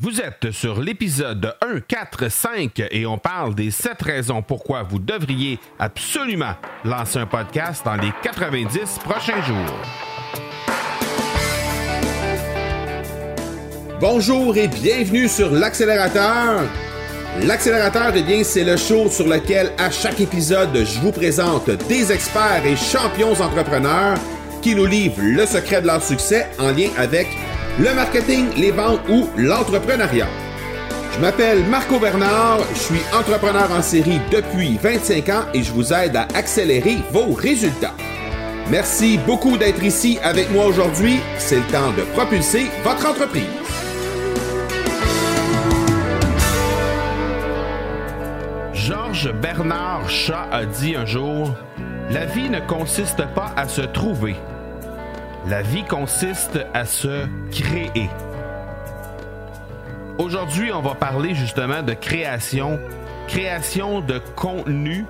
Vous êtes sur l'épisode 1, 4, 5 et on parle des 7 raisons pourquoi vous devriez absolument lancer un podcast dans les 90 prochains jours. Bonjour et bienvenue sur l'accélérateur. L'accélérateur, eh bien, c'est le show sur lequel à chaque épisode, je vous présente des experts et champions entrepreneurs qui nous livrent le secret de leur succès en lien avec le marketing, les ventes ou l'entrepreneuriat. Je m'appelle Marco Bernard, je suis entrepreneur en série depuis 25 ans et je vous aide à accélérer vos résultats. Merci beaucoup d'être ici avec moi aujourd'hui. C'est le temps de propulser votre entreprise. Georges Bernard Shaw a dit un jour La vie ne consiste pas à se trouver, la vie consiste à se créer. Aujourd'hui, on va parler justement de création, création de contenu.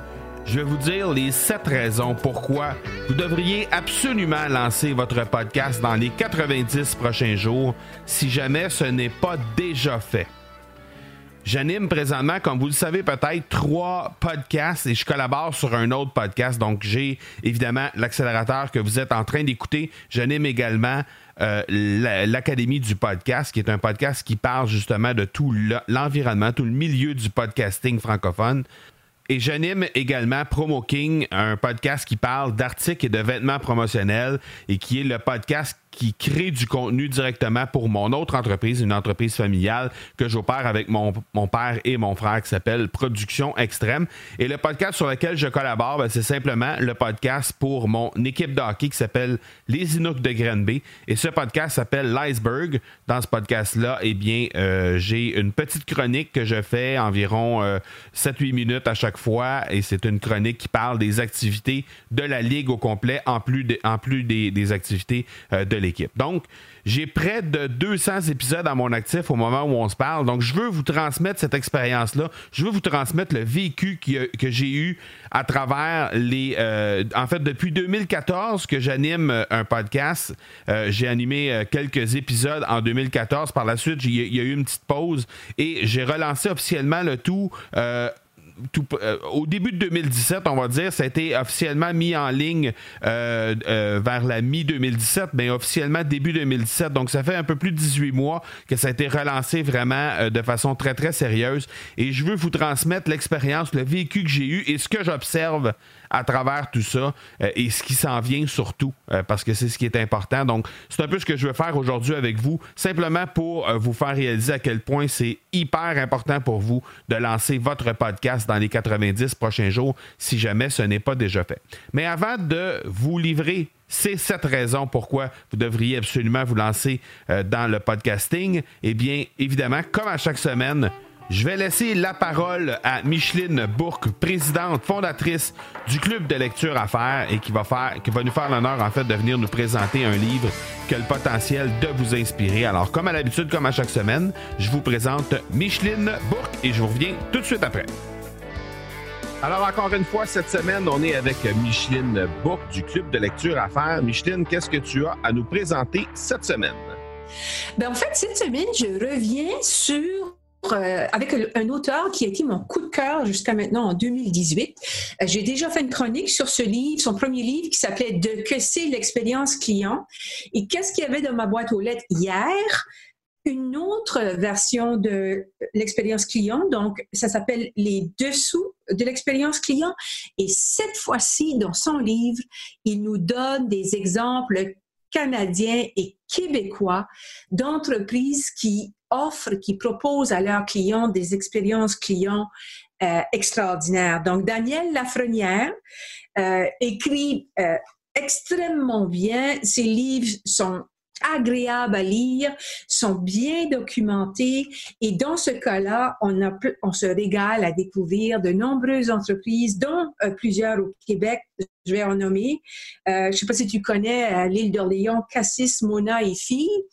Je vais vous dire les sept raisons pourquoi vous devriez absolument lancer votre podcast dans les 90 prochains jours si jamais ce n'est pas déjà fait. J'anime présentement, comme vous le savez peut-être, trois podcasts et je collabore sur un autre podcast. Donc, j'ai évidemment l'accélérateur que vous êtes en train d'écouter. J'anime également euh, l'Académie du podcast, qui est un podcast qui parle justement de tout l'environnement, tout le milieu du podcasting francophone. Et j'anime également Promo King, un podcast qui parle d'articles et de vêtements promotionnels et qui est le podcast qui crée du contenu directement pour mon autre entreprise, une entreprise familiale que j'opère avec mon, mon, père et mon frère qui s'appelle Production Extrême. Et le podcast sur lequel je collabore, ben, c'est simplement le podcast pour mon équipe de hockey qui s'appelle Les Inuks de Granby. Et ce podcast s'appelle L'iceberg. Dans ce podcast-là, eh bien, euh, j'ai une petite chronique que je fais environ 7-8 euh, minutes à chaque fois. Et c'est une chronique qui parle des activités de la Ligue au complet, en plus, en plus des, des activités euh, de l'équipe. Donc, j'ai près de 200 épisodes à mon actif au moment où on se parle. Donc, je veux vous transmettre cette expérience-là. Je veux vous transmettre le vécu que j'ai eu à travers les... Euh, en fait, depuis 2014 que j'anime euh, un podcast. Euh, j'ai animé quelques épisodes en 2014. Par la suite, il y, a eu une petite pause et j'ai relancé officiellement le tout au début de 2017, on va dire, ça a été officiellement mis en ligne euh, euh, vers la mi-2017, mais officiellement début 2017. Donc, ça fait un peu plus de 18 mois que ça a été relancé vraiment de façon très, très sérieuse. Et je veux vous transmettre l'expérience, le vécu que j'ai eu et ce que j'observe à travers tout ça euh, et ce qui s'en vient surtout, euh, parce que c'est ce qui est important. Donc, c'est un peu ce que je veux faire aujourd'hui avec vous, simplement pour euh, vous faire réaliser à quel point c'est hyper important pour vous de lancer votre podcast dans les 90 prochains jours, si jamais ce n'est pas déjà fait. Mais avant de vous livrer ces sept raisons pourquoi vous devriez absolument vous lancer dans le podcasting, eh bien, évidemment, comme à chaque semaine, je vais laisser la parole à Micheline Bourque, présidente, fondatrice du club de lecture à faire et qui va, faire, qui va nous faire l'honneur en fait de venir nous présenter un livre qui a le potentiel de vous inspirer. Alors, comme à l'habitude, comme à chaque semaine, je vous présente Micheline Bourque et je vous reviens tout de suite après. Alors, encore une fois, cette semaine, on est avec Micheline Bourque du club de lecture à faire. Micheline, qu'est-ce que tu as à nous présenter cette semaine? Ben, en fait, cette semaine, je reviens sur euh, avec un auteur qui a été mon coup de cœur jusqu'à maintenant en 2018. Euh, j'ai déjà fait une chronique sur ce livre, son premier livre qui s'appelait De que c'est l'expérience client. Et qu'est-ce qu'il y avait dans ma boîte aux lettres hier? Une autre version de l'expérience client, donc ça s'appelle Les dessous de l'expérience client. Et cette fois-ci, dans son livre, il nous donne des exemples canadiens et québécois d'entreprises qui offrent, qui proposent à leurs clients des expériences clients euh, extraordinaires. Donc, Daniel Lafrenière euh, écrit euh, extrêmement bien. Ses livres sont agréables à lire, sont bien documentés et dans ce cas-là, on, se régale à découvrir de nombreuses entreprises, dont plusieurs au Québec, je vais en nommer. je ne sais pas si tu connais l'île d'Orléans, Cassis, Mona et Filles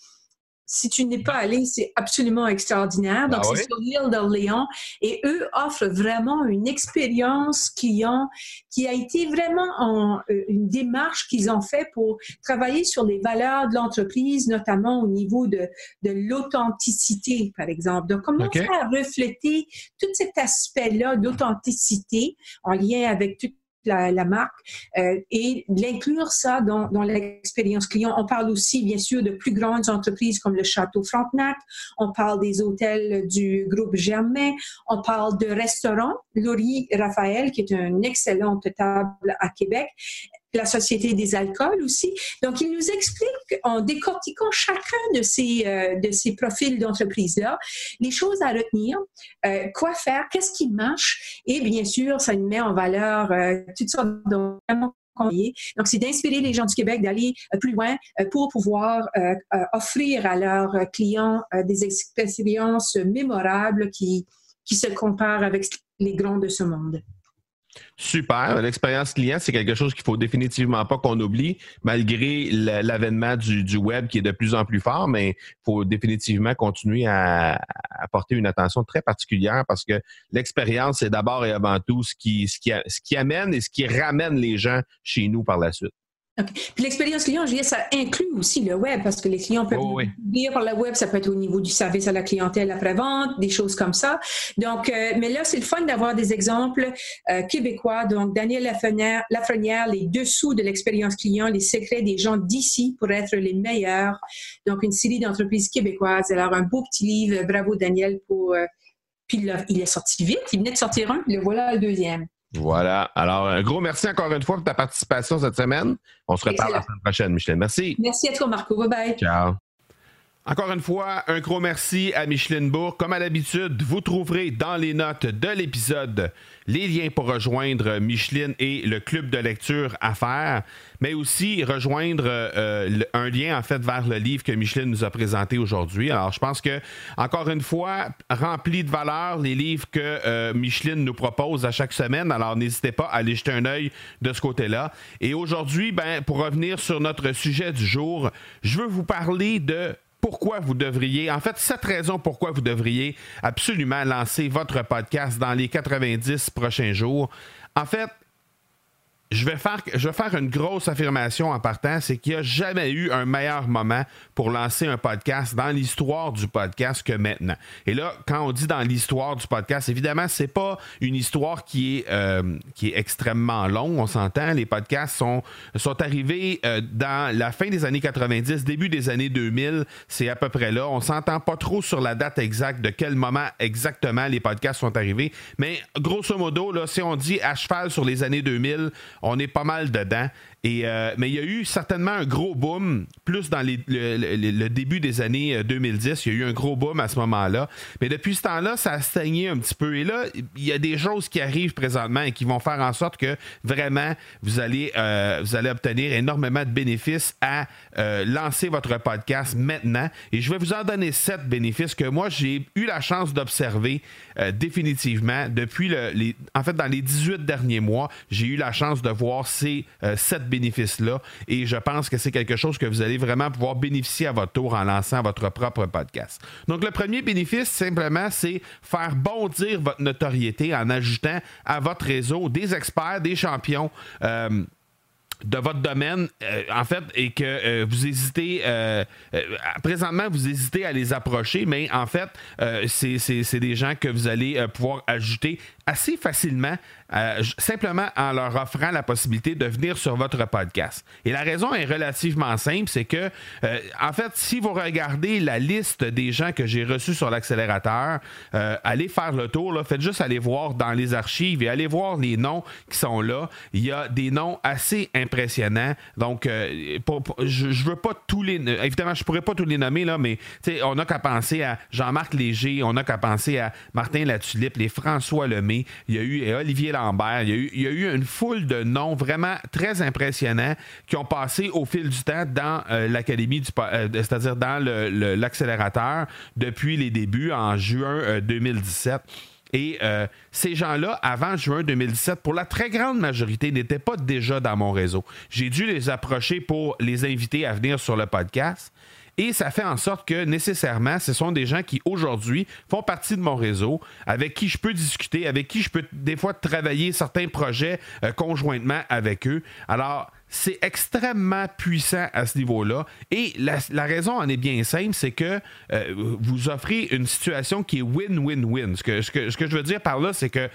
si tu n'es pas allé, c'est absolument extraordinaire. Donc, ah c'est sur l'île de Léon. Et eux offrent vraiment une expérience client qui a été vraiment en, euh, une démarche qu'ils ont fait pour travailler sur les valeurs de l'entreprise, notamment au niveau de, de l'authenticité, par exemple. Donc, comment faire refléter tout cet aspect-là d'authenticité en lien avec toute la, marque euh, et l'inclure ça dans, dans l'expérience client. On parle aussi, bien sûr, de plus grandes entreprises comme le Château Frontenac, on parle des hôtels du groupe Germain, on parle de restaurants, Laurie Raphaël, qui est une excellente table à Québec la Société des alcools aussi. Donc, il nous explique, en décortiquant chacun de ces, euh, de ces profils d'entreprise-là, les choses à retenir, euh, quoi faire, qu'est-ce qui marche, et bien sûr, ça nous met en valeur euh, toutes sortes de donc, c'est d'inspirer les gens du Québec d'aller plus loin pour pouvoir offrir à leurs clients des expériences mémorables qui, qui se comparent avec les grands de ce monde. Super. L'expérience client, c'est quelque chose qu'il faut définitivement pas qu'on oublie, malgré l'avènement du, web qui est de plus en plus fort, mais il faut définitivement continuer à, apporter une attention très particulière parce que l'expérience, c'est d'abord et avant tout ce qui, amène et ce qui ramène les gens chez nous par la suite. Puis l'expérience client, je dirais, ça inclut aussi le web parce que les clients peuvent oh, par le web, ça peut être au niveau du service à la clientèle après-vente, des choses comme ça. Donc, euh, mais là, c'est le fun d'avoir des exemples euh, québécois. Donc, Daniel Lafrenière, les dessous de l'expérience client, les secrets des gens d'ici pour être les meilleurs. Donc, une série d'entreprises québécoises. Alors, un beau petit livre. Bravo, Daniel, pour... Euh, puis il est sorti vite. Il venait de sortir un, le voilà le deuxième. Voilà. Alors, un gros merci encore une fois pour ta participation cette semaine. On se reparle la semaine prochaine, Micheline. Merci. Merci à toi, Marco. Bye bye. Ciao. Encore une fois, un gros merci à Micheline Bourg. Comme à l'habitude, vous trouverez dans les notes de l'épisode les liens pour rejoindre Micheline et le club de lecture à faire, mais aussi rejoindre euh, un lien en fait vers le livre que Micheline nous a présenté aujourd'hui. Alors, je pense que encore une fois, rempli de valeur, les livres que euh, Micheline nous propose à chaque semaine. Alors, n'hésitez pas à aller jeter un œil de ce côté-là. Et aujourd'hui, ben, pour revenir sur notre sujet du jour, je veux vous parler de pourquoi vous devriez, en fait, cette raison pourquoi vous devriez absolument lancer votre podcast dans les 90 prochains jours. En fait, je vais, faire, je vais faire une grosse affirmation en partant, c'est qu'il n'y a jamais eu un meilleur moment pour lancer un podcast dans l'histoire du podcast que maintenant. Et là, quand on dit dans l'histoire du podcast, évidemment, c'est pas une histoire qui est, euh, qui est extrêmement longue, on s'entend. Les podcasts sont, sont arrivés euh, dans la fin des années 90, début des années 2000, c'est à peu près là. On s'entend pas trop sur la date exacte de quel moment exactement les podcasts sont arrivés, mais grosso modo, là, si on dit à cheval sur les années 2000, on est pas mal dedans. Euh, mais il y a eu certainement un gros boom, plus dans le, début des années 2010. Euh, il y a eu un gros boom à ce moment-là. Mais depuis ce temps-là, ça a stagné un petit peu. Et là, il y a des choses qui arrivent présentement et qui vont faire en sorte que vraiment, vous allez, euh, vous allez obtenir énormément de bénéfices à lancer votre podcast maintenant. Et je vais vous en donner sept bénéfices que moi, j'ai eu la chance d'observer définitivement depuis le, en fait, dans les 18 derniers mois, j'ai eu la chance de voir ces sept bénéfices bénéfices-là. Et je pense que c'est quelque chose que vous allez vraiment pouvoir bénéficier à votre tour en lançant votre propre podcast. Donc, le premier bénéfice, simplement, c'est faire bondir votre notoriété en ajoutant à votre réseau des experts, des champions. Euh, de votre domaine, euh, en fait, et que euh, vous hésitez, présentement, vous hésitez à les approcher, mais en fait, c'est des gens que vous allez pouvoir ajouter assez facilement euh, simplement en leur offrant la possibilité de venir sur votre podcast. Et la raison est relativement simple, c'est que, euh, en fait, si vous regardez la liste des gens que j'ai reçus sur l'accélérateur, euh, allez faire le tour, là, faites juste aller voir dans les archives et allez voir les noms qui sont là. Il y a des noms assez impressionnants. Donc, je, ne veux pas tous les... Évidemment, je pourrais pas tous les nommer, là, mais on n'a qu'à penser à Jean-Marc Léger, on n'a qu'à penser à Martin Latulippe, les François Lemay, il y a eu Olivier Il y, a eu, une foule de noms vraiment très impressionnants qui ont passé au fil du temps dans euh, l'académie, euh, c'est-à-dire dans l'accélérateur depuis les débuts en juin 2017. Euh, Et ces gens-là, avant juin 2017, pour la très grande majorité, n'étaient pas déjà dans mon réseau. J'ai dû les approcher pour les inviter à venir sur le podcast. Et ça fait en sorte que nécessairement, ce sont des gens qui aujourd'hui font partie de mon réseau, avec qui je peux discuter, avec qui je peux des fois travailler certains projets euh, conjointement avec eux. Alors, c'est extrêmement puissant à ce niveau-là. Et la, raison en est bien simple, c'est que euh, vous offrez une situation qui est win-win-win. Ce que, je veux dire par là, c'est que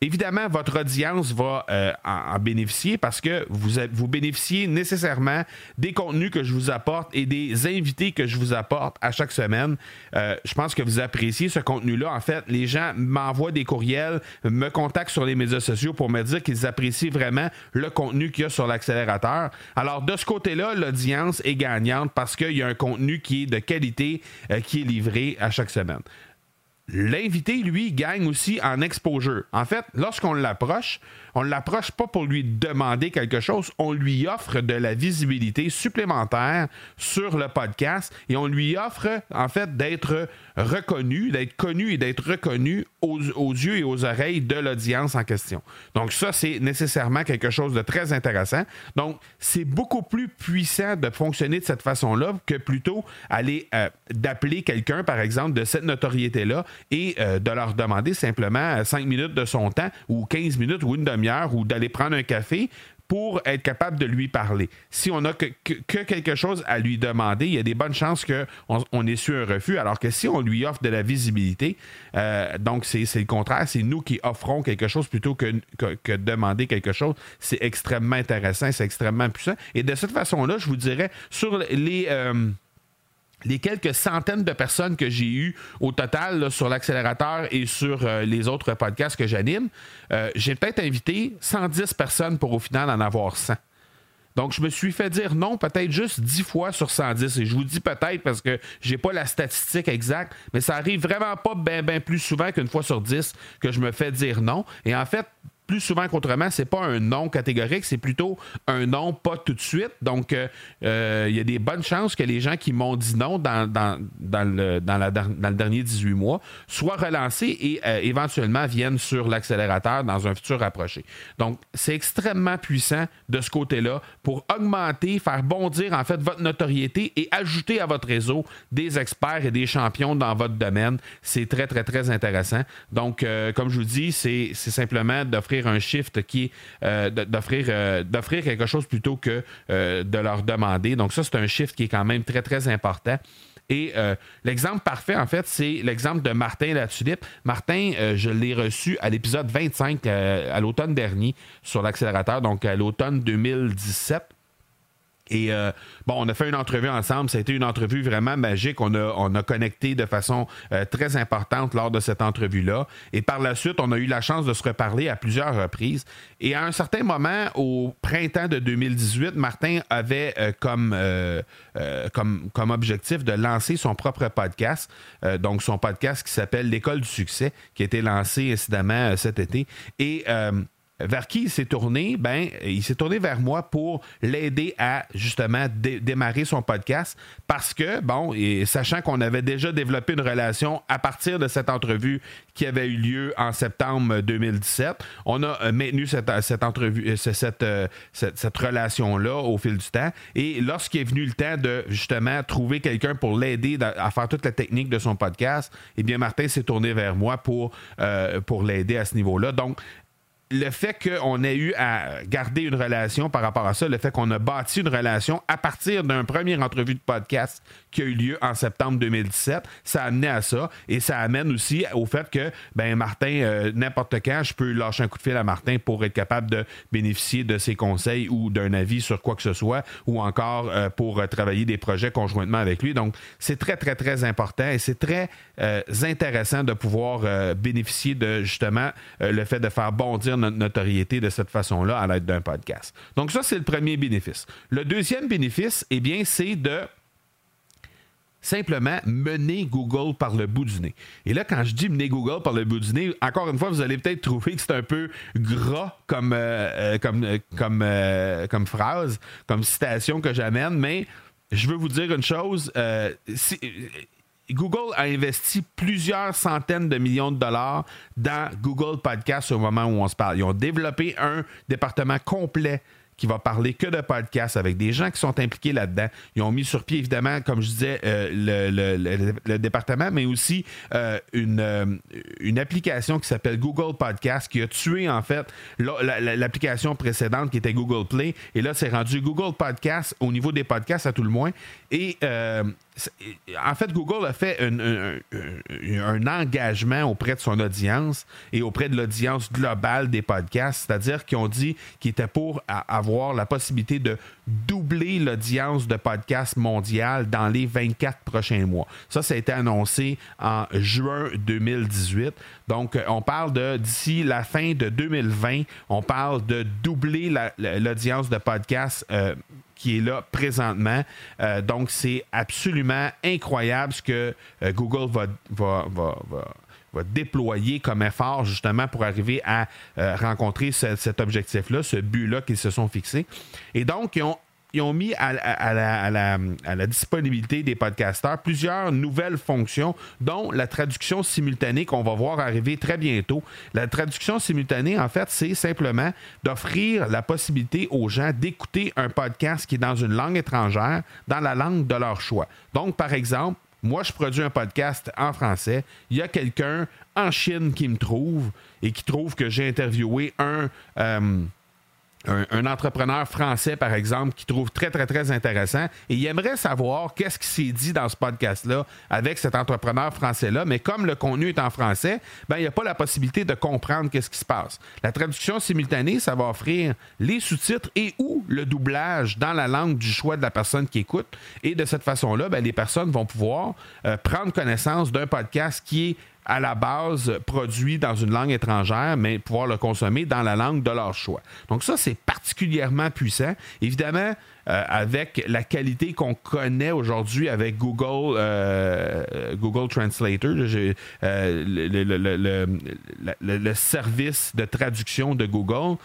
Évidemment, votre audience va euh, en, bénéficier parce que vous, vous bénéficiez nécessairement des contenus que je vous apporte et des invités que je vous apporte à chaque semaine. Euh, je pense que vous appréciez ce contenu-là. En fait, les gens m'envoient des courriels, me contactent sur les médias sociaux pour me dire qu'ils apprécient vraiment le contenu qu'il y a sur l'accélérateur. Alors, de ce côté-là, l'audience est gagnante parce qu'il y a un contenu qui est de qualité euh, qui est livré à chaque semaine. L'invité, lui, gagne aussi en exposure. En fait, lorsqu'on l'approche, on ne l'approche pas pour lui demander quelque chose, on lui offre de la visibilité supplémentaire sur le podcast et on lui offre en fait d'être reconnu, d'être connu et d'être reconnu aux, yeux et aux oreilles de l'audience en question. Donc ça, c'est nécessairement quelque chose de très intéressant. Donc c'est beaucoup plus puissant de fonctionner de cette façon-là que plutôt aller euh, d'appeler quelqu'un, par exemple, de cette notoriété-là et euh, de leur demander simplement 5 minutes de son temps ou 15 minutes ou une demi ou d'aller prendre un café pour être capable de lui parler. Si on n'a que, quelque chose à lui demander, il y a des bonnes chances qu'on on ait su un refus, alors que si on lui offre de la visibilité, euh, donc c'est le contraire, c'est nous qui offrons quelque chose plutôt que, que, demander quelque chose. C'est extrêmement intéressant, c'est extrêmement puissant. Et de cette façon-là, je vous dirais, sur les... Euh, les quelques centaines de personnes que j'ai eues au total sur l'accélérateur et sur euh, les autres podcasts que j'anime, euh, j'ai peut-être invité 110 personnes pour au final en avoir 100. Donc, je me suis fait dire non, peut-être juste 10 fois sur 110. Et je vous dis peut-être parce que j'ai pas la statistique exacte, mais ça arrive vraiment pas bien ben plus souvent qu'une fois sur 10 que je me fais dire non. Et en fait, plus souvent qu'autrement, c'est pas un non catégorique, c'est plutôt un non pas tout de suite. Donc, euh, euh, il y a des bonnes chances que les gens qui m'ont dit non dans, dans, le, dans, la, dans, le dernier 18 mois soient relancés et euh, éventuellement viennent sur l'accélérateur dans un futur rapproché. Donc, c'est extrêmement puissant de ce côté-là pour augmenter, faire bondir en fait votre notoriété et ajouter à votre réseau des experts et des champions dans votre domaine. C'est très, très, très intéressant. Donc, comme je vous dis, c'est simplement d'offrir un shift qui est euh, d'offrir, euh, d'offrir quelque chose plutôt que euh, de leur demander. Donc ça, c'est un shift qui est quand même très, très important. Et l'exemple parfait, en fait, c'est l'exemple de Martin Latulippe. Martin, je l'ai reçu à l'épisode 25 à l'automne dernier sur l'accélérateur, donc à l'automne 2017. Et euh, bon, on a fait une entrevue ensemble. Ça a été une entrevue vraiment magique. On a, on a connecté de façon euh, très importante lors de cette entrevue-là. Et par la suite, on a eu la chance de se reparler à plusieurs reprises. Et à un certain moment, au printemps de 2018, Martin avait euh, comme, comme, comme objectif de lancer son propre podcast. donc, son podcast qui s'appelle L'École du succès, qui a été lancé incidemment cet été. Et vers qui il s'est tourné? Ben, il s'est tourné vers moi pour l'aider à justement démarrer son podcast parce que, bon, et sachant qu'on avait déjà développé une relation à partir de cette entrevue qui avait eu lieu en septembre 2017, on a euh, maintenu cette, entrevue, euh, cette, euh, cette, cette relation-là au fil du temps. Et lorsqu'il est venu le temps de justement trouver quelqu'un pour l'aider à faire toute la technique de son podcast, eh bien, Martin s'est tourné vers moi pour, pour l'aider à ce niveau-là. Donc, le fait qu'on ait eu à garder une relation par rapport à ça, le fait qu'on a bâti une relation à partir d'un premier entrevue de podcast qui a eu lieu en septembre 2017, ça a amené à ça et ça amène aussi au fait que ben Martin euh, n'importe quand je peux lâcher un coup de fil à Martin pour être capable de bénéficier de ses conseils ou d'un avis sur quoi que ce soit ou encore euh, pour euh, travailler des projets conjointement avec lui. Donc c'est très très très important et c'est très intéressant de pouvoir bénéficier de justement le fait de faire bondir notre notoriété de cette façon-là à l'aide d'un podcast. Donc ça, c'est le premier bénéfice. Le deuxième bénéfice, eh bien, c'est de simplement mener Google par le bout du nez. Et là, quand je dis mener Google par le bout du nez, encore une fois, vous allez peut-être trouver que c'est un peu gras comme, euh, euh, euh, phrase, comme citation que j'amène, mais je veux vous dire une chose. Google a investi plusieurs centaines de millions de dollars dans Google Podcast au moment où on se parle. Ils ont développé un département complet qui va parler que de podcasts avec des gens qui sont impliqués là-dedans. Ils ont mis sur pied, évidemment, comme je disais, le, le, département, mais aussi une, une application qui s'appelle Google Podcast qui a tué, en fait, l'application précédente qui était Google Play. Et là, c'est rendu Google Podcast au niveau des podcasts à tout le moins. Et en fait, Google a fait un, engagement auprès de son audience et auprès de l'audience globale des podcasts, c'est-à-dire qu'ils ont dit qu'ils étaient pour avoir la possibilité de doubler l'audience de podcasts mondial dans les 24 prochains mois. Ça, ça a été annoncé en juin 2018. Donc, on parle de d'ici la fin de 2020, on parle de doubler l'audience de podcasts. Euh, qui est là présentement. Euh, donc, c'est absolument incroyable ce que euh, Google va, va, va, déployer comme effort justement pour arriver à euh, rencontrer cet objectif-là, ce but-là qu'ils se sont fixés. Et donc, ils ont ils ont mis à, la, disponibilité des podcasteurs plusieurs nouvelles fonctions, dont la traduction simultanée qu'on va voir arriver très bientôt. La traduction simultanée, en fait, c'est simplement d'offrir la possibilité aux gens d'écouter un podcast qui est dans une langue étrangère, dans la langue de leur choix. Donc, par exemple, moi, je produis un podcast en français. Il y a quelqu'un en Chine qui me trouve et qui trouve que j'ai interviewé un... Euh, un, entrepreneur français, par exemple, qui trouve très, très, très intéressant et il aimerait savoir qu'est-ce qui s'est dit dans ce podcast-là avec cet entrepreneur français-là, mais comme le contenu est en français, ben, il n'y a pas la possibilité de comprendre qu'est-ce qui se passe. La traduction simultanée, ça va offrir les sous-titres et ou le doublage dans la langue du choix de la personne qui écoute. Et de cette façon-là, ben, les personnes vont pouvoir euh, prendre connaissance d'un podcast qui est à la base produit dans une langue étrangère, mais pouvoir le consommer dans la langue de leur choix. Donc ça, c'est particulièrement puissant. Évidemment, avec la qualité qu'on connaît aujourd'hui avec Google, euh, Google Translator, euh, le, service de traduction de Google,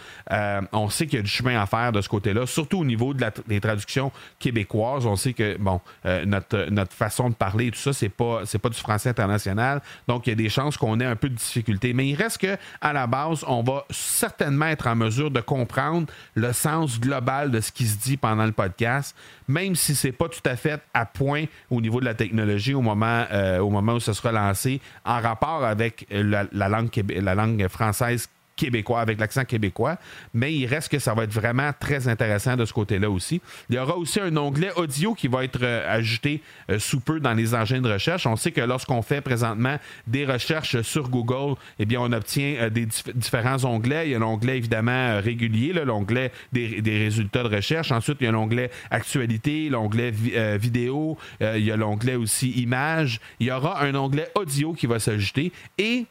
on sait qu'il y a du chemin à faire de ce côté-là, surtout au niveau des traductions québécoises. On sait que bon, notre, façon de parler et tout ça, c'est pas pas du français international, donc il y a des chances qu'on ait un peu de difficulté. Mais il reste que à la base, on va certainement être en mesure de comprendre le sens global de ce qui se dit pendant le podcast, même si c'est pas tout à fait à point au niveau de la technologie au moment, euh, où ça sera lancé, en rapport avec la, langue, la langue française québécois, avec l'accent québécois, mais il reste que ça va être vraiment très intéressant de ce côté-là aussi. Il y aura aussi un onglet audio qui va être euh, ajouté euh, sous peu dans les engins de recherche. On sait que lorsqu'on fait présentement des recherches sur Google, eh bien, on obtient euh, des différents onglets. Il y a l'onglet évidemment régulier, l'onglet des, résultats de recherche. Ensuite, il y a l'onglet actualité, l'onglet vidéo, il y a l'onglet aussi images. Il y aura un onglet audio qui va s'ajouter et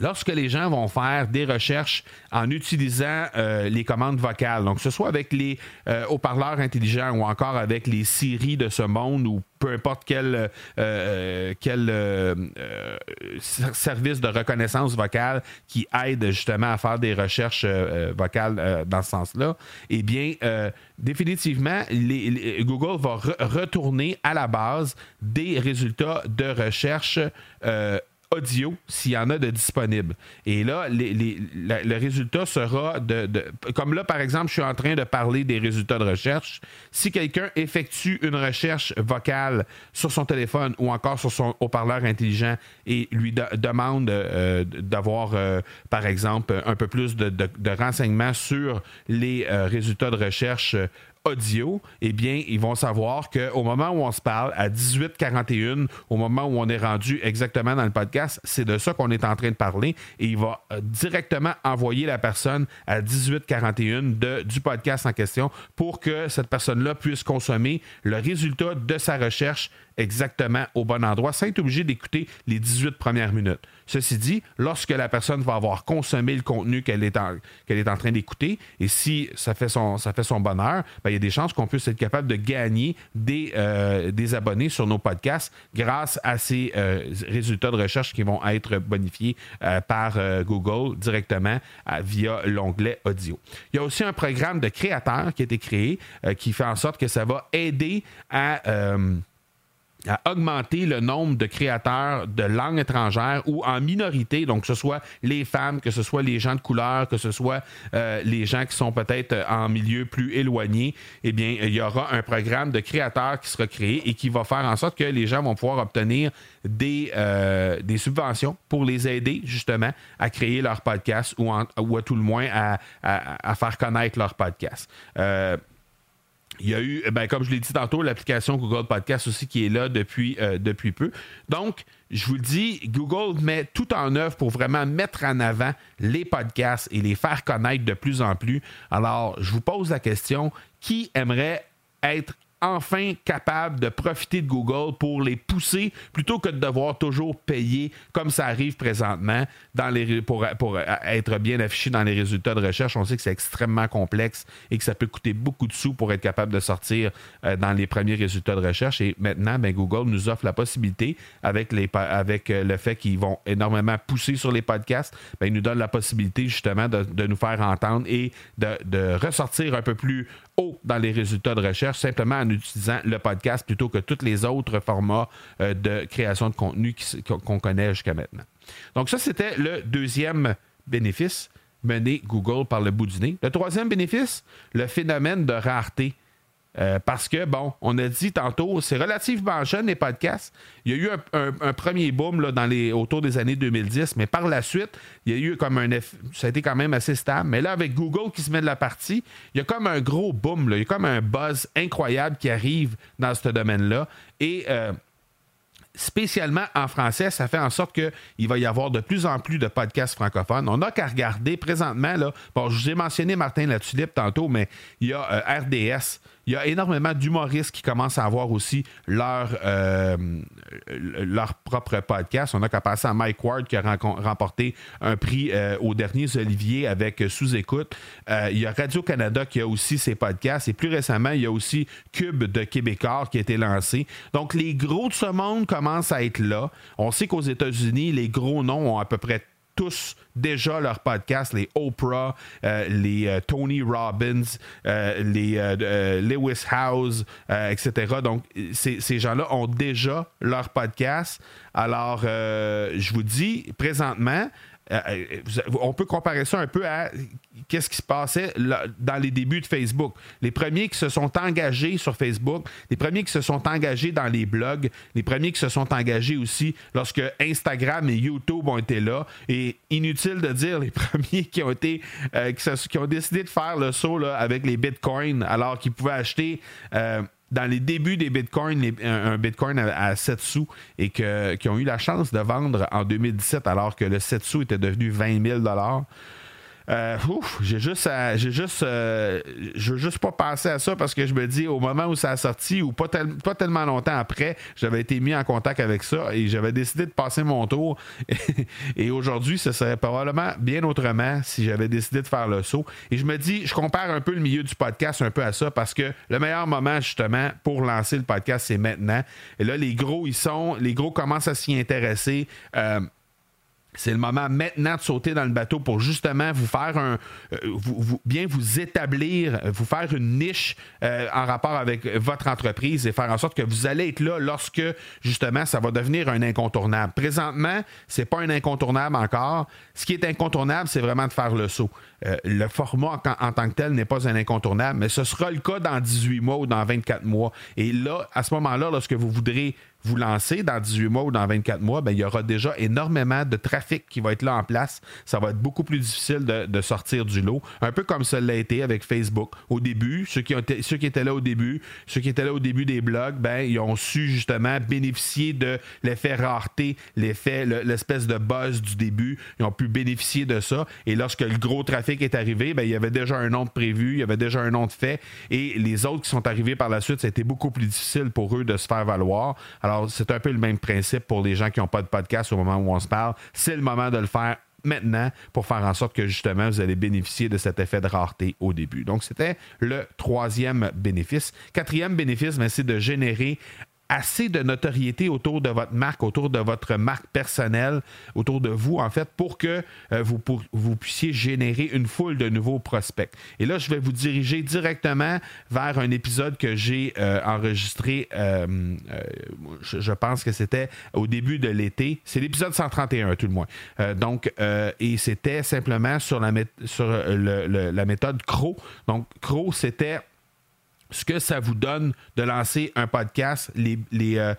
lorsque les gens vont faire des recherches en utilisant euh, les commandes vocales, donc que ce soit avec les euh, haut-parleurs intelligents ou encore avec les Siri de ce monde ou peu importe quel, euh, quel service de reconnaissance vocale qui aide justement à faire des recherches vocales dans ce sens-là, eh bien, définitivement, Google va retourner à la base des résultats de recherche audio s'il y en a de disponibles. Et là, le résultat sera de, Comme là, par exemple, je suis en train de parler des résultats de recherche. Si quelqu'un effectue une recherche vocale sur son téléphone ou encore sur son haut-parleur intelligent et lui demande euh, d'avoir, euh, par exemple, un peu plus de, renseignements sur les euh, résultats de recherche audio, eh bien, ils vont savoir qu'au moment où on se parle, à 18h41, au moment où on est rendu exactement dans le podcast, c'est de ça qu'on est en train de parler. Et il va euh, directement envoyer la personne à 18h41 du podcast en question pour que cette personne-là puisse consommer le résultat de sa recherche exactement au bon endroit sans être obligé d'écouter les 18 premières minutes. Ceci dit, lorsque la personne va avoir consommé le contenu qu'elle est, est en train d'écouter, et si ça fait son, ça fait son bonheur, ben, il y a des chances qu'on puisse être capable de gagner des, euh, des abonnés sur nos podcasts grâce à ces euh, résultats de recherche qui vont être bonifiés euh, par Google directement via l'onglet audio. Il y a aussi un programme de créateur qui a été créé qui fait en sorte que ça va aider à à augmenter le nombre de créateurs de langues étrangères ou en minorité, donc que ce soit les femmes, que ce soit les gens de couleur, que ce soit euh, les gens qui sont peut-être en milieu plus éloigné, eh bien, il y aura un programme de créateurs qui sera créé et qui va faire en sorte que les gens vont pouvoir obtenir des, euh, des subventions pour les aider justement à créer leur podcast ou, ou à tout le moins à, à, faire connaître leur podcast. Euh, il y a eu, ben, comme je l'ai dit tantôt, l'application Google Podcast aussi qui est là depuis, euh, depuis peu. Donc, je vous le dis, Google met tout en œuvre pour vraiment mettre en avant les podcasts et les faire connaître de plus en plus. Alors, je vous pose la question, qui aimerait être enfin capable de profiter de Google pour les pousser plutôt que de devoir toujours payer comme ça arrive présentement dans les, pour, pour être bien affiché dans les résultats de recherche. On sait que c'est extrêmement complexe et que ça peut coûter beaucoup de sous pour être capable de sortir euh, dans les premiers résultats de recherche. Et maintenant, ben, Google nous offre la possibilité, avec, les, avec euh, le fait qu'ils vont énormément pousser sur les podcasts, ben, ils nous donnent la possibilité justement de, nous faire entendre et de ressortir un peu plus haut dans les résultats de recherche simplement en utilisant le podcast plutôt que tous les autres formats euh, de création de contenu qu'on connaît jusqu'à maintenant. Donc ça, c'était le deuxième bénéfice mené Google par le bout du nez. Le troisième bénéfice, le phénomène de rareté euh, parce que, bon, on a dit tantôt, c'est relativement jeune les podcasts. Il y a eu un, premier boom là, dans les, autour des années 2010, mais par la suite, il y a eu comme un ça a été quand même assez stable. Mais là, avec Google qui se met de la partie, il y a comme un gros boom, là. il y a comme un buzz incroyable qui arrive dans ce domaine-là. Et euh, spécialement en français, ça fait en sorte qu'il va y avoir de plus en plus de podcasts francophones. On n'a qu'à regarder présentement, là, bon, je vous ai mentionné Martin Latulippe tantôt, mais il y a euh, RDS il y a énormément d'humoristes qui commencent à avoir aussi leur, euh, leur propre podcast. On a qu'à passer à Mike Ward qui a remporté un prix euh, aux derniers Olivier avec Sous-Écoute. Euh, il y a Radio-Canada qui a aussi ses podcasts. Et plus récemment, il y a aussi Cube de Québécois qui a été lancé. Donc, les gros de ce monde commencent à être là. On sait qu'aux États-Unis, les gros noms ont à peu près tous déjà leur podcast, les Oprah, euh, les euh, Tony Robbins, euh, les Lewis House, etc. Donc, ces gens-là ont déjà leur podcast. Alors, je vous dis, présentement, on peut comparer ça un peu à qu'est-ce qui se passait dans les débuts de Facebook. Les premiers qui se sont engagés sur Facebook, les premiers qui se sont engagés dans les blogs, les premiers qui se sont engagés aussi lorsque Instagram et YouTube ont été là. Et inutile de dire les premiers qui ont été euh, qui, ont décidé de faire le saut avec les bitcoins alors qu'ils pouvaient acheter dans les débuts des bitcoins, un, bitcoin à, 7 sous et que, qui ont eu la chance de vendre en 2017 alors que le 7 sous était devenu 20 000 euh, j'ai juste, j'ai juste, euh, je veux juste pas penser à ça parce que je me dis au moment où ça a sorti ou pas, pas tellement longtemps après, j'avais été mis en contact avec ça et j'avais décidé de passer mon tour. et aujourd'hui, ce serait probablement bien autrement si j'avais décidé de faire le saut. Et je me dis, je compare un peu le milieu du podcast un peu à ça parce que le meilleur moment justement pour lancer le podcast, c'est maintenant. Et là, les gros, ils sont, les gros commencent à s'y intéresser. Euh, c'est le moment maintenant de sauter dans le bateau pour justement vous faire un. Euh, bien vous établir, vous faire une niche euh, en rapport avec votre entreprise et faire en sorte que vous allez être là lorsque justement ça va devenir un incontournable. Présentement, c'est pas un incontournable encore. Ce qui est incontournable, c'est vraiment de faire le saut. Euh, le format en, tant que tel n'est pas un incontournable, mais ce sera le cas dans 18 mois ou dans 24 mois. Et là, à ce moment-là, lorsque vous voudrez vous lancer dans 18 mois ou dans 24 mois, ben, il y aura déjà énormément de trafic qui va être là en place. Ça va être beaucoup plus difficile de, sortir du lot. Un peu comme ça l'a été avec Facebook. Au début, ceux qui, ont ceux qui étaient là au début, ceux qui étaient là au début des blogs, ben, ils ont su justement bénéficier de l'effet rareté, l'effet, l'espèce de buzz du début. Ils ont pu bénéficier de ça. Et lorsque le gros trafic est arrivé, ben, il y avait déjà un nom de prévu, il y avait déjà un nom de fait. Et les autres qui sont arrivés par la suite, ça a été beaucoup plus difficile pour eux de se faire valoir. C'est un peu le même principe pour les gens qui n'ont pas de podcast au moment où on se parle. C'est le moment de le faire maintenant pour faire en sorte que justement vous allez bénéficier de cet effet de rareté au début. Donc c'était le troisième bénéfice. Quatrième bénéfice, ben, c'est de générer assez de notoriété autour de votre marque, autour de votre marque personnelle, autour de vous, en fait, pour que euh, vous, puissiez générer une foule de nouveaux prospects. Et là, je vais vous diriger directement vers un épisode que j'ai euh, enregistré, euh, je, pense que c'était au début de l'été. C'est l'épisode 131, tout le moins. donc, et c'était simplement sur la, sur la méthode CRO. Donc, CRO, c'était ce que ça vous donne de lancer un podcast, les, les, euh,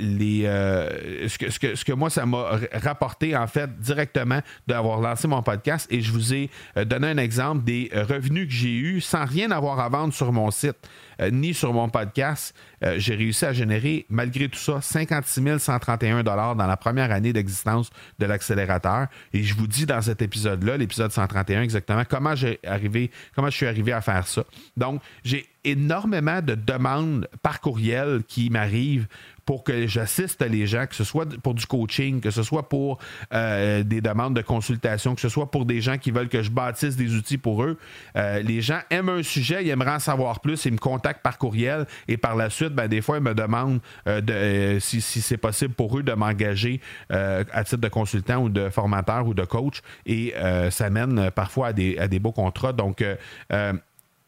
euh, ce, que, ce, que, ce, que, moi, ça m'a rapporté, en fait, directement d'avoir lancé mon podcast. Et je vous ai euh, donné un exemple des revenus que j'ai eus sans rien avoir à vendre sur mon site. Euh, ni sur mon podcast. Euh, j'ai réussi à générer, malgré tout ça, 56 131 dans la première année d'existence de l'accélérateur. Et je vous dis dans cet épisode-là, l'épisode 131, exactement comment j'ai arrivé, comment je suis arrivé à faire ça. Donc, j'ai énormément de demandes par courriel qui m'arrivent pour que j'assiste les gens, que ce soit pour du coaching, que ce soit pour euh, des demandes de consultation, que ce soit pour des gens qui veulent que je bâtisse des outils pour eux. Euh, les gens aiment un sujet, ils aimeraient en savoir plus, ils me contactent par courriel et par la suite, ben, des fois, ils me demandent euh, de, si, c'est possible pour eux de m'engager à titre de consultant ou de formateur ou de coach et ça mène parfois à des, à des beaux contrats. Donc,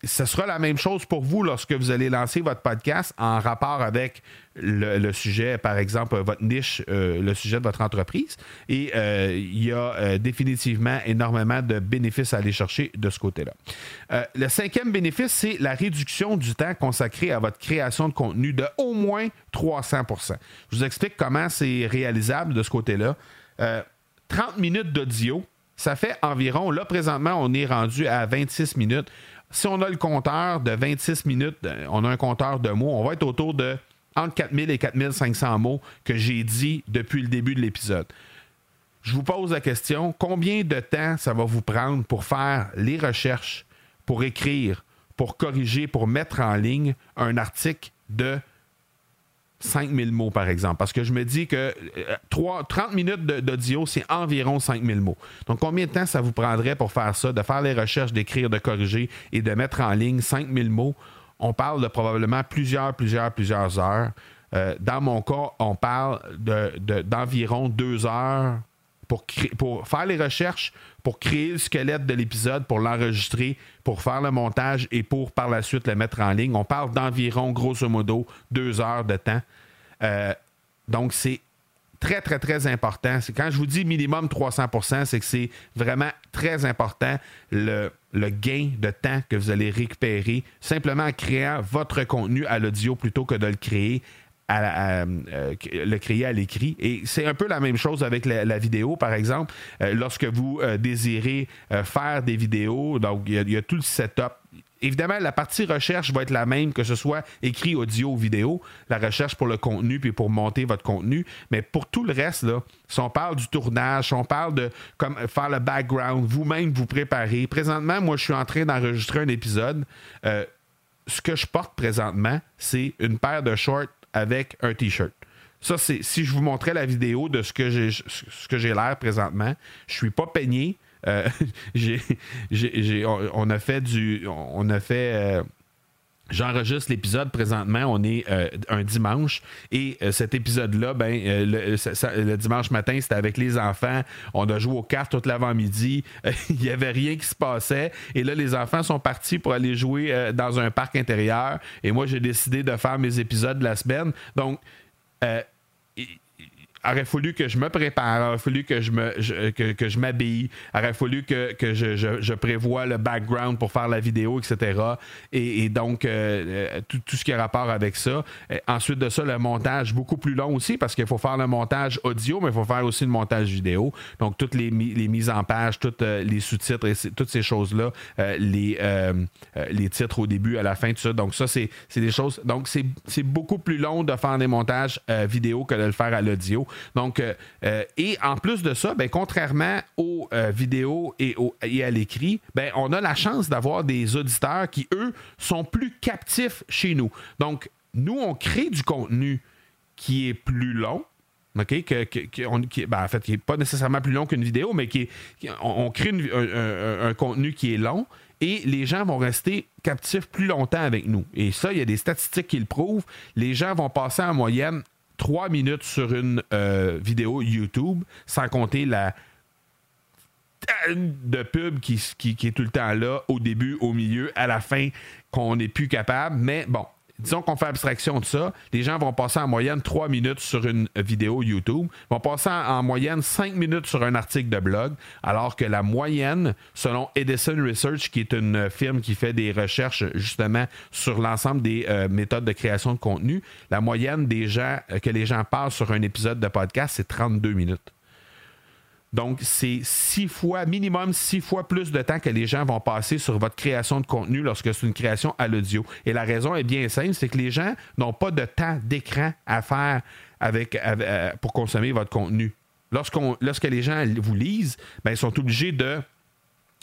ce sera la même chose pour vous lorsque vous allez lancer votre podcast en rapport avec le, sujet, par exemple, votre niche, euh, le sujet de votre entreprise. Et euh, il y a euh, définitivement énormément de bénéfices à aller chercher de ce côté-là. le cinquième bénéfice, c'est la réduction du temps consacré à votre création de contenu de au moins 300% Je vous explique comment c'est réalisable de ce côté-là. 30 minutes d'audio, ça fait environ, là présentement, on est rendu à 26 minutes si on a le compteur de 26 minutes, euh, on a un compteur de mots, on va être autour de entre 4000 et 4500 mots que j'ai dit depuis le début de l'épisode. Je vous pose la question, combien de temps ça va vous prendre pour faire les recherches, pour écrire, pour corriger, pour mettre en ligne un article de 5000 mots, par exemple. Parce que je me dis que 3, euh, 30 minutes d'audio, c'est environ 5000 mots. Donc, combien de temps ça vous prendrait pour faire ça, de faire les recherches, d'écrire, de corriger et de mettre en ligne 5000 mots? On parle de probablement plusieurs, plusieurs, plusieurs heures. Euh, dans mon cas, on parle d'environ de, deux heures pour, faire les recherches, pour créer le squelette de l'épisode, pour l'enregistrer, pour faire le montage et pour par la suite le mettre en ligne. On parle d'environ, grosso modo, deux heures de temps. Euh, donc, c'est très, très, très important. Quand je vous dis minimum 300% c'est que c'est vraiment très important le, le, gain de temps que vous allez récupérer simplement en créant votre contenu à l'audio plutôt que de le créer à, euh, le créer à l'écrit. Et c'est un peu la même chose avec la, vidéo, par exemple. Euh, lorsque vous euh, désirez faire des vidéos, donc il y, a tout le setup. Évidemment, la partie recherche va être la même que ce soit écrit, audio ou vidéo, la recherche pour le contenu puis pour monter votre contenu. Mais pour tout le reste, là, si on parle du tournage, si on parle de comme, faire le background, vous-même vous préparer. Présentement, moi, je suis en train d'enregistrer un épisode. ce que je porte présentement, c'est une paire de shorts avec un T-shirt. Ça, c'est si je vous montrais la vidéo de ce que j'ai ce que j'ai l'air présentement, je suis pas peigné. Euh, on, a fait du. On a fait. Euh, J'enregistre l'épisode présentement, on est euh, un dimanche et cet épisode-là, ben, le, dimanche matin, c'était avec les enfants. On a joué aux cartes tout l'avant-midi. Il n'y avait rien qui se passait. Et là, les enfants sont partis pour aller jouer dans un parc intérieur. Et moi, j'ai décidé de faire mes épisodes de la semaine. Donc, euh, aurait fallu que je me prépare, aurait fallu que je que, je m'habille, aurait fallu que, que je, je, prévois le background pour faire la vidéo, etc. Et, donc euh, euh, tout, tout, ce qui a rapport avec ça. ensuite de ça, le montage beaucoup plus long aussi parce qu'il faut faire le montage audio, mais il faut faire aussi le montage vidéo. Donc toutes les, les mises en page, toutes euh, les sous-titres, et toutes ces choses-là, les, les titres au début, à la fin, tout ça. Donc ça, c'est des choses. Donc c'est beaucoup plus long de faire des montages vidéo que de le faire à l'audio. Donc, euh, euh, et en plus de ça, ben, contrairement aux euh, vidéos et, à l'écrit, ben, on a la chance d'avoir des auditeurs qui, eux, sont plus captifs chez nous. Donc, nous, on crée du contenu qui est plus long, OK? qui, ben, en fait, qui n'est pas nécessairement plus long qu'une vidéo, mais qui, on, crée un, contenu qui est long et les gens vont rester captifs plus longtemps avec nous. Et ça, il y a des statistiques qui le prouvent. Les gens vont passer en moyenne trois minutes sur une euh, vidéo YouTube, sans compter la de pub qui, qui, est tout le temps là, au début, au milieu, à la fin, qu'on n'est plus capable. Mais bon, disons qu'on fait abstraction de ça, les gens vont passer en moyenne 3 minutes sur une vidéo YouTube, vont passer en, moyenne 5 minutes sur un article de blog, alors que la moyenne, selon Edison Research, qui est une firme qui fait des recherches justement sur l'ensemble des euh, méthodes de création de contenu, la moyenne des gens euh, que les gens passent sur un épisode de podcast, c'est 32 minutes. Donc, c'est six fois, minimum six fois plus de temps que les gens vont passer sur votre création de contenu lorsque c'est une création à l'audio. Et la raison est bien simple, c'est que les gens n'ont pas de temps d'écran à faire euh, pour consommer votre contenu. Lorsque les gens vous lisent, ben, ils sont obligés de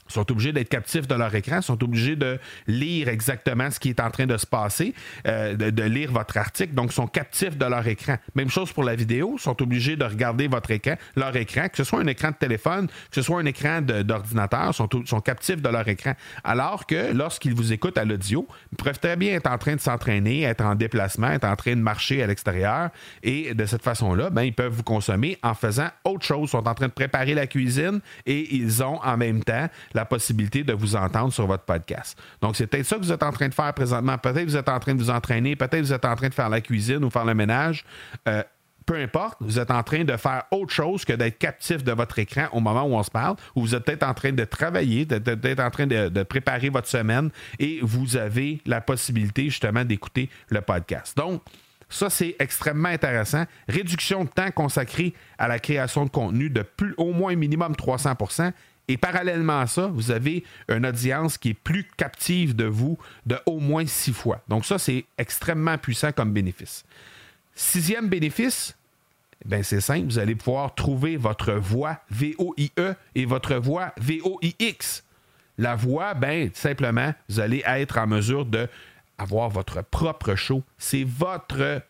sont obligés d'être captifs de leur écran, sont obligés de lire exactement ce qui est en train de se passer, euh, de, lire votre article, donc sont captifs de leur écran. Même chose pour la vidéo, sont obligés de regarder votre écran, leur écran, que ce soit un écran de téléphone, que ce soit un écran d'ordinateur, sont, sont captifs de leur écran. Alors que lorsqu'ils vous écoutent à l'audio, ils peuvent très bien être en train de s'entraîner, être en déplacement, être en train de marcher à l'extérieur, et de cette façon-là, ben, ils peuvent vous consommer en faisant autre chose, sont en train de préparer la cuisine et ils ont en même temps la possibilité de vous entendre sur votre podcast. Donc, c'est peut-être ça que vous êtes en train de faire présentement. Peut-être que vous êtes en train de vous entraîner, peut-être que vous êtes en train de faire la cuisine ou faire le ménage. Euh, peu importe, vous êtes en train de faire autre chose que d'être captif de votre écran au moment où on se parle, ou vous êtes peut-être en train de travailler, d'être en train de, de, préparer votre semaine et vous avez la possibilité justement d'écouter le podcast. Donc, ça, c'est extrêmement intéressant. Réduction de temps consacré à la création de contenu de plus, au moins minimum 300 et parallèlement à ça, vous avez une audience qui est plus captive de vous de au moins six fois. Donc ça, c'est extrêmement puissant comme bénéfice. Sixième bénéfice, ben c'est simple, vous allez pouvoir trouver votre voix VOIE et votre voix VOIX. La voix, ben simplement, vous allez être en mesure de avoir votre propre show. C'est votre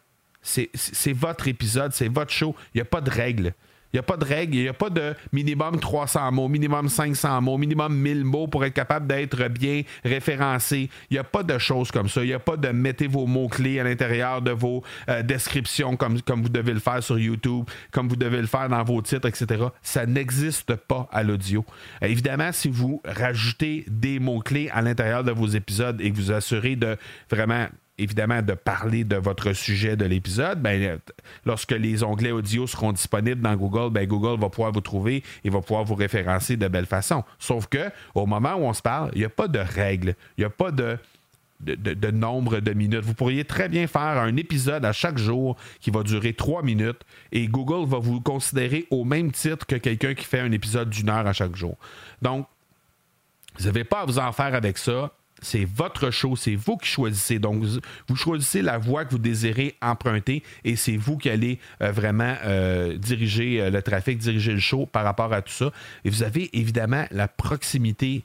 c'est votre épisode, c'est votre show. Il n'y a pas de règles. Il n'y a pas de règle, il n'y a pas de minimum 300 mots, minimum 500 mots, minimum 1000 mots pour être capable d'être bien référencé. Il n'y a pas de choses comme ça. Il n'y a pas de mettez vos mots-clés à l'intérieur de vos euh, descriptions comme, comme vous devez le faire sur YouTube, comme vous devez le faire dans vos titres, etc. Ça n'existe pas à l'audio. évidemment, si vous rajoutez des mots-clés à l'intérieur de vos épisodes et que vous assurez de vraiment évidemment de parler de votre sujet de l'épisode, ben, lorsque les onglets audio seront disponibles dans Google, ben, Google va pouvoir vous trouver et va pouvoir vous référencer de belle façon. Sauf que au moment où on se parle, il n'y a pas de règles, il n'y a pas de, de, nombre de minutes. Vous pourriez très bien faire un épisode à chaque jour qui va durer trois minutes et Google va vous considérer au même titre que quelqu'un qui fait un épisode d'une heure à chaque jour. Donc, vous n'avez pas à vous en faire avec ça c'est votre show, c'est vous qui choisissez. Donc, vous choisissez la voie que vous désirez emprunter et c'est vous qui allez euh, vraiment euh, diriger euh, le trafic, diriger le show par rapport à tout ça. Et vous avez évidemment la proximité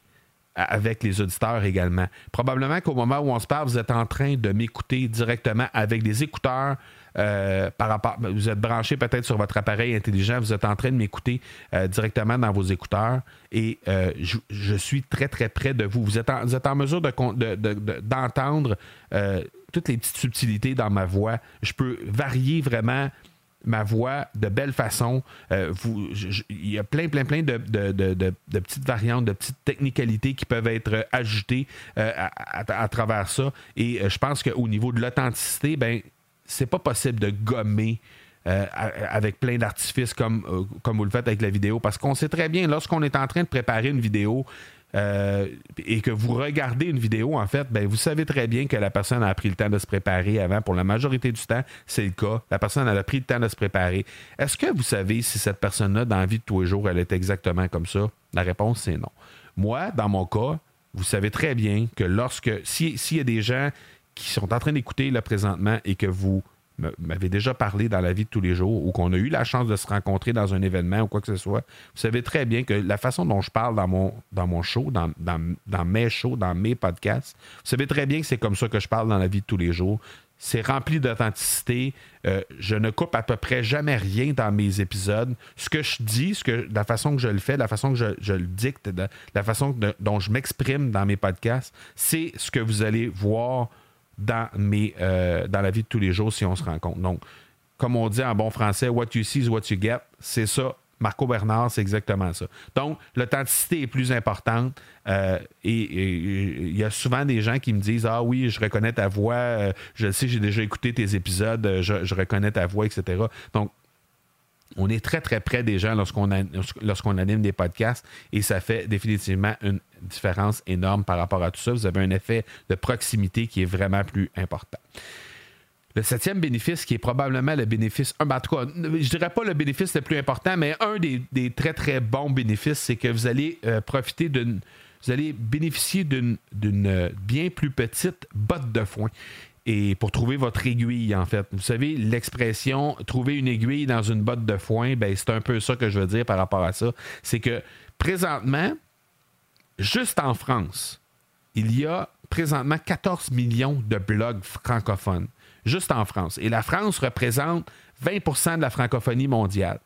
avec les auditeurs également. Probablement qu'au moment où on se parle, vous êtes en train de m'écouter directement avec des écouteurs euh, par rapport, vous êtes branché peut-être sur votre appareil intelligent, vous êtes en train de m'écouter euh, directement dans vos écouteurs et euh, je, suis très très près de vous. Vous êtes en, êtes en mesure d'entendre toutes les petites subtilités dans ma voix. Je peux varier vraiment ma voix de belle façon. il y a plein, plein, plein de, petites variantes, de petites technicalités qui peuvent être ajoutées à, travers ça. Et je pense qu'au niveau de l'authenticité, ben, c'est pas possible de gommer euh, avec plein d'artifices comme, euh, comme vous le faites avec la vidéo. Parce qu'on sait très bien, lorsqu'on est en train de préparer une vidéo euh, et que vous regardez une vidéo, en fait, ben, vous savez très bien que la personne a pris le temps de se préparer avant. Pour la majorité du temps, c'est le cas. La personne a pris le temps de se préparer. Est-ce que vous savez si cette personne-là, dans la vie de tous les jours, elle est exactement comme ça? La réponse, c'est non. Moi, dans mon cas, vous savez très bien que lorsque, s'il y a des gens qui sont en train d'écouter là présentement et que vous m'avez déjà parlé dans la vie de tous les jours ou qu'on a eu la chance de se rencontrer dans un événement ou quoi que ce soit, vous savez très bien que la façon dont je parle dans mon, dans mon show, dans, dans, mes shows, dans mes podcasts, vous savez très bien que c'est comme ça que je parle dans la vie de tous les jours. c'est rempli d'authenticité. Euh, je ne coupe à peu près jamais rien dans mes épisodes. Ce que je dis, ce que, la façon que je le fais, la façon que je, le dicte, la façon dont je m'exprime dans mes podcasts, c'est ce que vous allez voir dans, mes, euh, dans la vie de tous les jours si on se rencontre. Donc, comme on dit en bon français, what you see is what you get. C'est ça Marco Bernard, c'est exactement ça. Donc, l'authenticité est plus importante. Euh, et il y a souvent des gens qui me disent Ah oui, je reconnais ta voix, euh, je sais, j'ai déjà écouté tes épisodes, euh, je, reconnais ta voix, etc. Donc, on est très, très près des gens lorsqu'on, anime des podcasts et ça fait définitivement une différence énorme par rapport à tout ça. Vous avez un effet de proximité qui est vraiment plus important. Le septième bénéfice, qui est probablement le bénéfice, ben, en tout cas, je dirais pas le bénéfice le plus important, mais un des, très très bons bénéfices, c'est que vous allez euh, profiter d'une, vous allez bénéficier d'une, d'une bien plus petite botte de foin. Et pour trouver votre aiguille, en fait. Vous savez, l'expression trouver une aiguille dans une botte de foin, ben, c'est un peu ça que je veux dire par rapport à ça. C'est que présentement, juste en France, il y a présentement 14 millions de blogs francophones juste en France. Et la France représente 20% de la francophonie mondiale.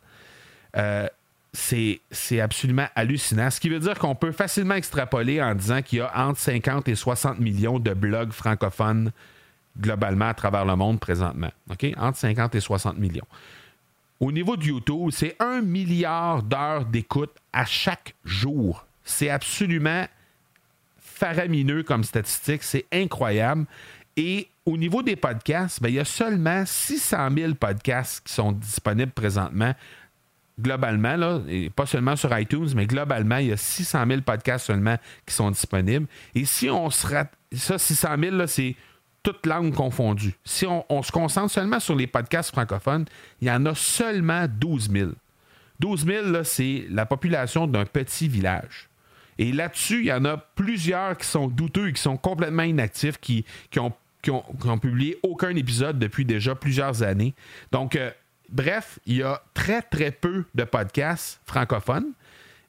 Euh, c'est absolument hallucinant. Ce qui veut dire qu'on peut facilement extrapoler en disant qu'il y a entre 50 et 60 millions de blogs francophones globalement à travers le monde présentement. Entre 50 et 60 millions. Au niveau de YouTube, c'est un milliard d'heures d'écoute à chaque jour. C'est absolument faramineux comme statistique. C'est incroyable. Et au niveau des podcasts, ben, il y a seulement 600 000 podcasts qui sont disponibles présentement. Globalement, et pas seulement sur iTunes, mais globalement, il y a 600 000 podcasts seulement qui sont disponibles. Et si on se rate, ça, 600 000, c'est toute langue confondue. Si on, se concentre seulement sur les podcasts francophones, il y en a seulement 12 000. 12 000, c'est la population d'un petit village. Et là-dessus, il y en a plusieurs qui sont douteux et qui sont complètement inactifs, qui, qui publié aucun épisode depuis déjà plusieurs années. Donc, euh, bref, il y a très, très peu de podcasts francophones.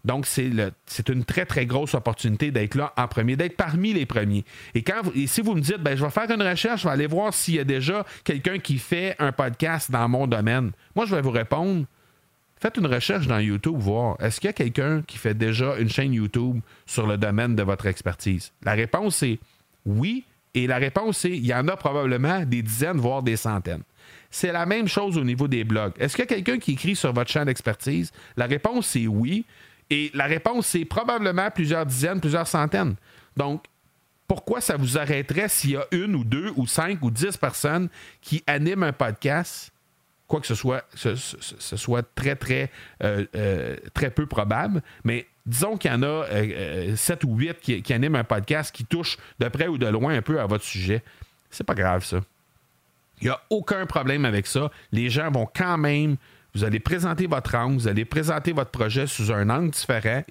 Donc, c'est une très, très grosse opportunité d'être là en premier, d'être parmi les premiers. Et, quand si vous me dites, ben, je vais faire une recherche, je vais aller voir s'il y a déjà quelqu'un qui fait un podcast dans mon domaine, moi, je vais vous répondre, faites une recherche dans YouTube, voir, est-ce qu'il y a quelqu'un qui fait déjà une chaîne YouTube sur le domaine de votre expertise? La réponse est oui, et la réponse, c'est il y en a probablement des dizaines, voire des centaines. C'est la même chose au niveau des blogs. Est-ce qu'il y a quelqu'un qui écrit sur votre champ d'expertise? La réponse, c'est oui. Et la réponse, c'est probablement plusieurs dizaines, plusieurs centaines. Donc, pourquoi ça vous arrêterait s'il y a une ou deux ou cinq ou dix personnes qui animent un podcast quoi que ce soit, ce, soit très, très, euh, euh, très peu probable, mais disons qu'il y en a euh, sept ou huit qui, animent un podcast qui touche de près ou de loin un peu à votre sujet. C'est pas grave, ça. Il n'y a aucun problème avec ça. Les gens vont quand même. Vous allez présenter votre angle, vous allez présenter votre projet sous un angle différent.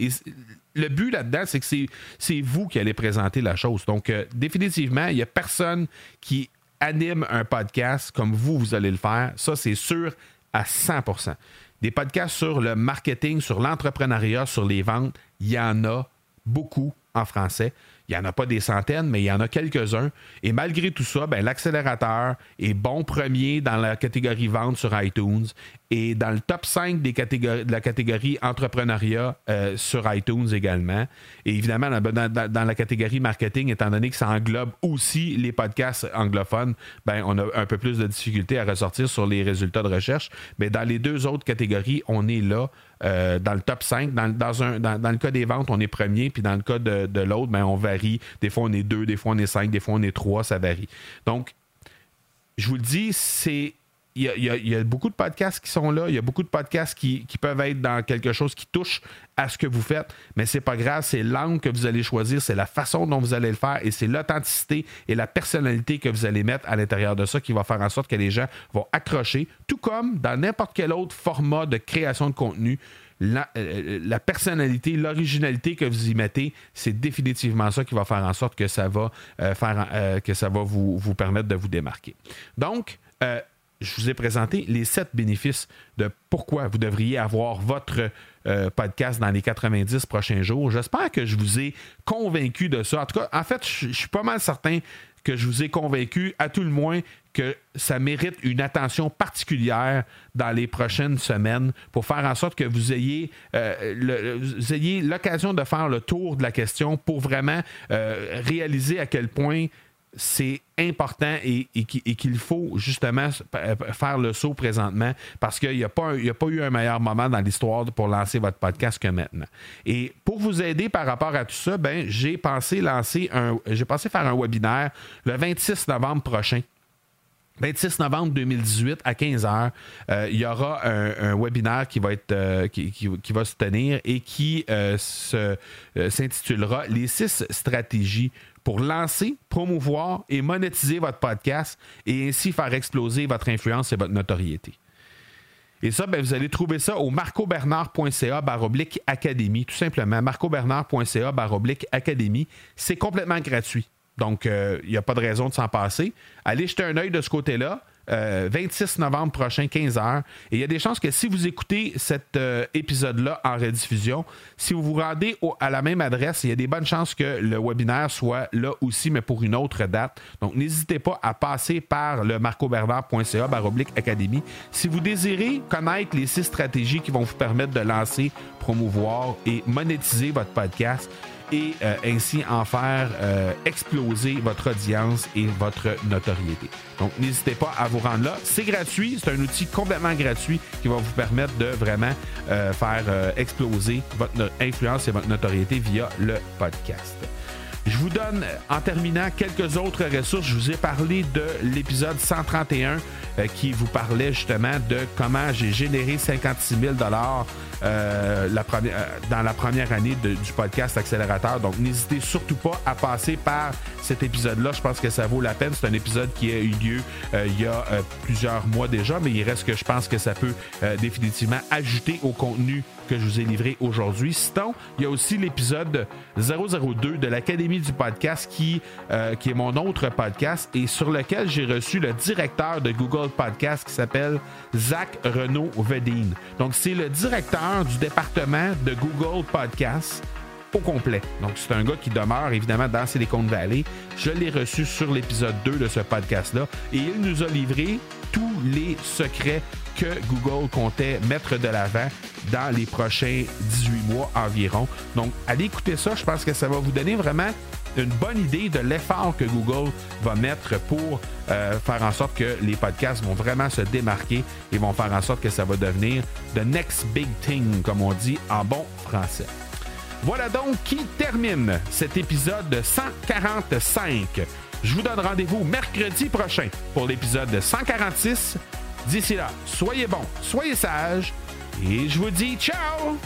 Le but là-dedans, c'est que c'est vous qui allez présenter la chose. Donc, définitivement, il n'y a personne qui anime un podcast comme vous, vous allez le faire, ça, c'est sûr à 100% Des podcasts sur le marketing, sur l'entrepreneuriat, sur les ventes, il y en a beaucoup en français. Il n'y en a pas des centaines, mais il y en a quelques-uns. Et malgré tout ça, ben, l'accélérateur est bon premier dans la catégorie vente sur iTunes et dans le top 5 des catégories, de la catégorie entrepreneuriat euh, sur iTunes également. Et évidemment, dans, la catégorie marketing, étant donné que ça englobe aussi les podcasts anglophones, ben, on a un peu plus de difficultés à ressortir sur les résultats de recherche. Mais dans les deux autres catégories, on est là. Euh, dans le top 5. Dans, un, dans, le cas des ventes, on est premier, puis dans le cas de, l'autre, ben, on varie. Des fois, on est deux, des fois, on est cinq, des fois, on est trois, ça varie. Donc, je vous le dis, c'est il y, a, beaucoup de podcasts qui sont là. Il y a beaucoup de podcasts qui, peuvent être dans quelque chose qui touche à ce que vous faites. Mais c'est pas grave, c'est l'angle que vous allez choisir, c'est la façon dont vous allez le faire et c'est l'authenticité et la personnalité que vous allez mettre à l'intérieur de ça qui va faire en sorte que les gens vont accrocher. Tout comme dans n'importe quel autre format de création de contenu, la, euh, personnalité, l'originalité que vous y mettez, c'est définitivement ça qui va faire en sorte que ça va, euh, faire, euh, que ça va vous, vous permettre de vous démarquer. Donc, je vous ai présenté les sept bénéfices de pourquoi vous devriez avoir votre euh, podcast dans les 90 prochains jours. J'espère que je vous ai convaincu de ça. En tout cas, en fait, je, suis pas mal certain que je vous ai convaincu, à tout le moins, que ça mérite une attention particulière dans les prochaines semaines pour faire en sorte que vous ayez, euh, l'occasion de faire le tour de la question pour vraiment euh, réaliser à quel point c'est important et, qu'il faut justement faire le saut présentement parce qu'il n'y a, pas a pas eu un meilleur moment dans l'histoire pour lancer votre podcast que maintenant. Et pour vous aider par rapport à tout ça, ben, j'ai pensé lancer un. J'ai pensé faire un webinaire le 26 novembre prochain 26 novembre 2018 à 15h, euh, il y aura un, webinaire qui va, être, euh, qui, va se tenir et qui euh, s'intitulera Les six stratégies pour lancer, promouvoir et monétiser votre podcast et ainsi faire exploser votre influence et votre notoriété. Et ça, ben, vous allez trouver ça au marcobernard.ca baroblique académie, tout simplement. marcobernard.ca baroblique académie. C'est complètement gratuit. Donc, il euh, n'y a pas de raison de s'en passer. Allez jeter un œil de ce côté-là. 26 euh, novembre prochain, 15h. Et il y a des chances que si vous écoutez cet euh, épisode-là en rediffusion, si vous vous rendez à la même adresse, il y a des bonnes chances que le webinaire soit là aussi, mais pour une autre date. Donc, n'hésitez pas à passer par le marcobernard.ca académie. Si vous désirez connaître les six stratégies qui vont vous permettre de lancer, promouvoir et monétiser votre podcast, et euh, ainsi en faire euh, exploser votre audience et votre notoriété. Donc, n'hésitez pas à vous rendre là. C'est gratuit, c'est un outil complètement gratuit qui va vous permettre de vraiment euh, faire exploser votre influence et votre notoriété via le podcast. Je vous donne en terminant quelques autres ressources. Je vous ai parlé de l'épisode 131 qui vous parlait justement de comment j'ai généré 56 000 euh, la première, euh, dans la première année du podcast Accélérateur. Donc, n'hésitez surtout pas à passer par cet épisode-là. Je pense que ça vaut la peine. C'est un épisode qui a eu lieu euh, il y a plusieurs mois déjà, mais il reste que je pense que ça peut définitivement ajouter au contenu que je vous ai livré aujourd'hui. Sinon, il y a aussi l'épisode 002 de l'Académie du podcast qui, qui est mon autre podcast et sur lequel j'ai reçu le directeur de Google Podcast qui s'appelle Zach Renaud Vedine. Donc, c'est le du département de Google Podcasts au complet. Donc, c'est un gars qui demeure évidemment dans Silicon Valley. Je l'ai reçu sur l'épisode 2 de ce podcast-là et il nous a livré tous les secrets que Google comptait mettre de l'avant dans les prochains 18 mois environ. Donc, allez écouter ça. Je pense que ça va vous donner vraiment une bonne idée de l'effort que Google va mettre pour euh, faire en sorte que les podcasts vont vraiment se démarquer et vont faire en sorte que ça va devenir the next big thing, comme on dit en bon français. Voilà donc qui termine cet épisode 145. Je vous donne rendez-vous mercredi prochain pour l'épisode 146. D'ici là, soyez bons, soyez sages et je vous dis ciao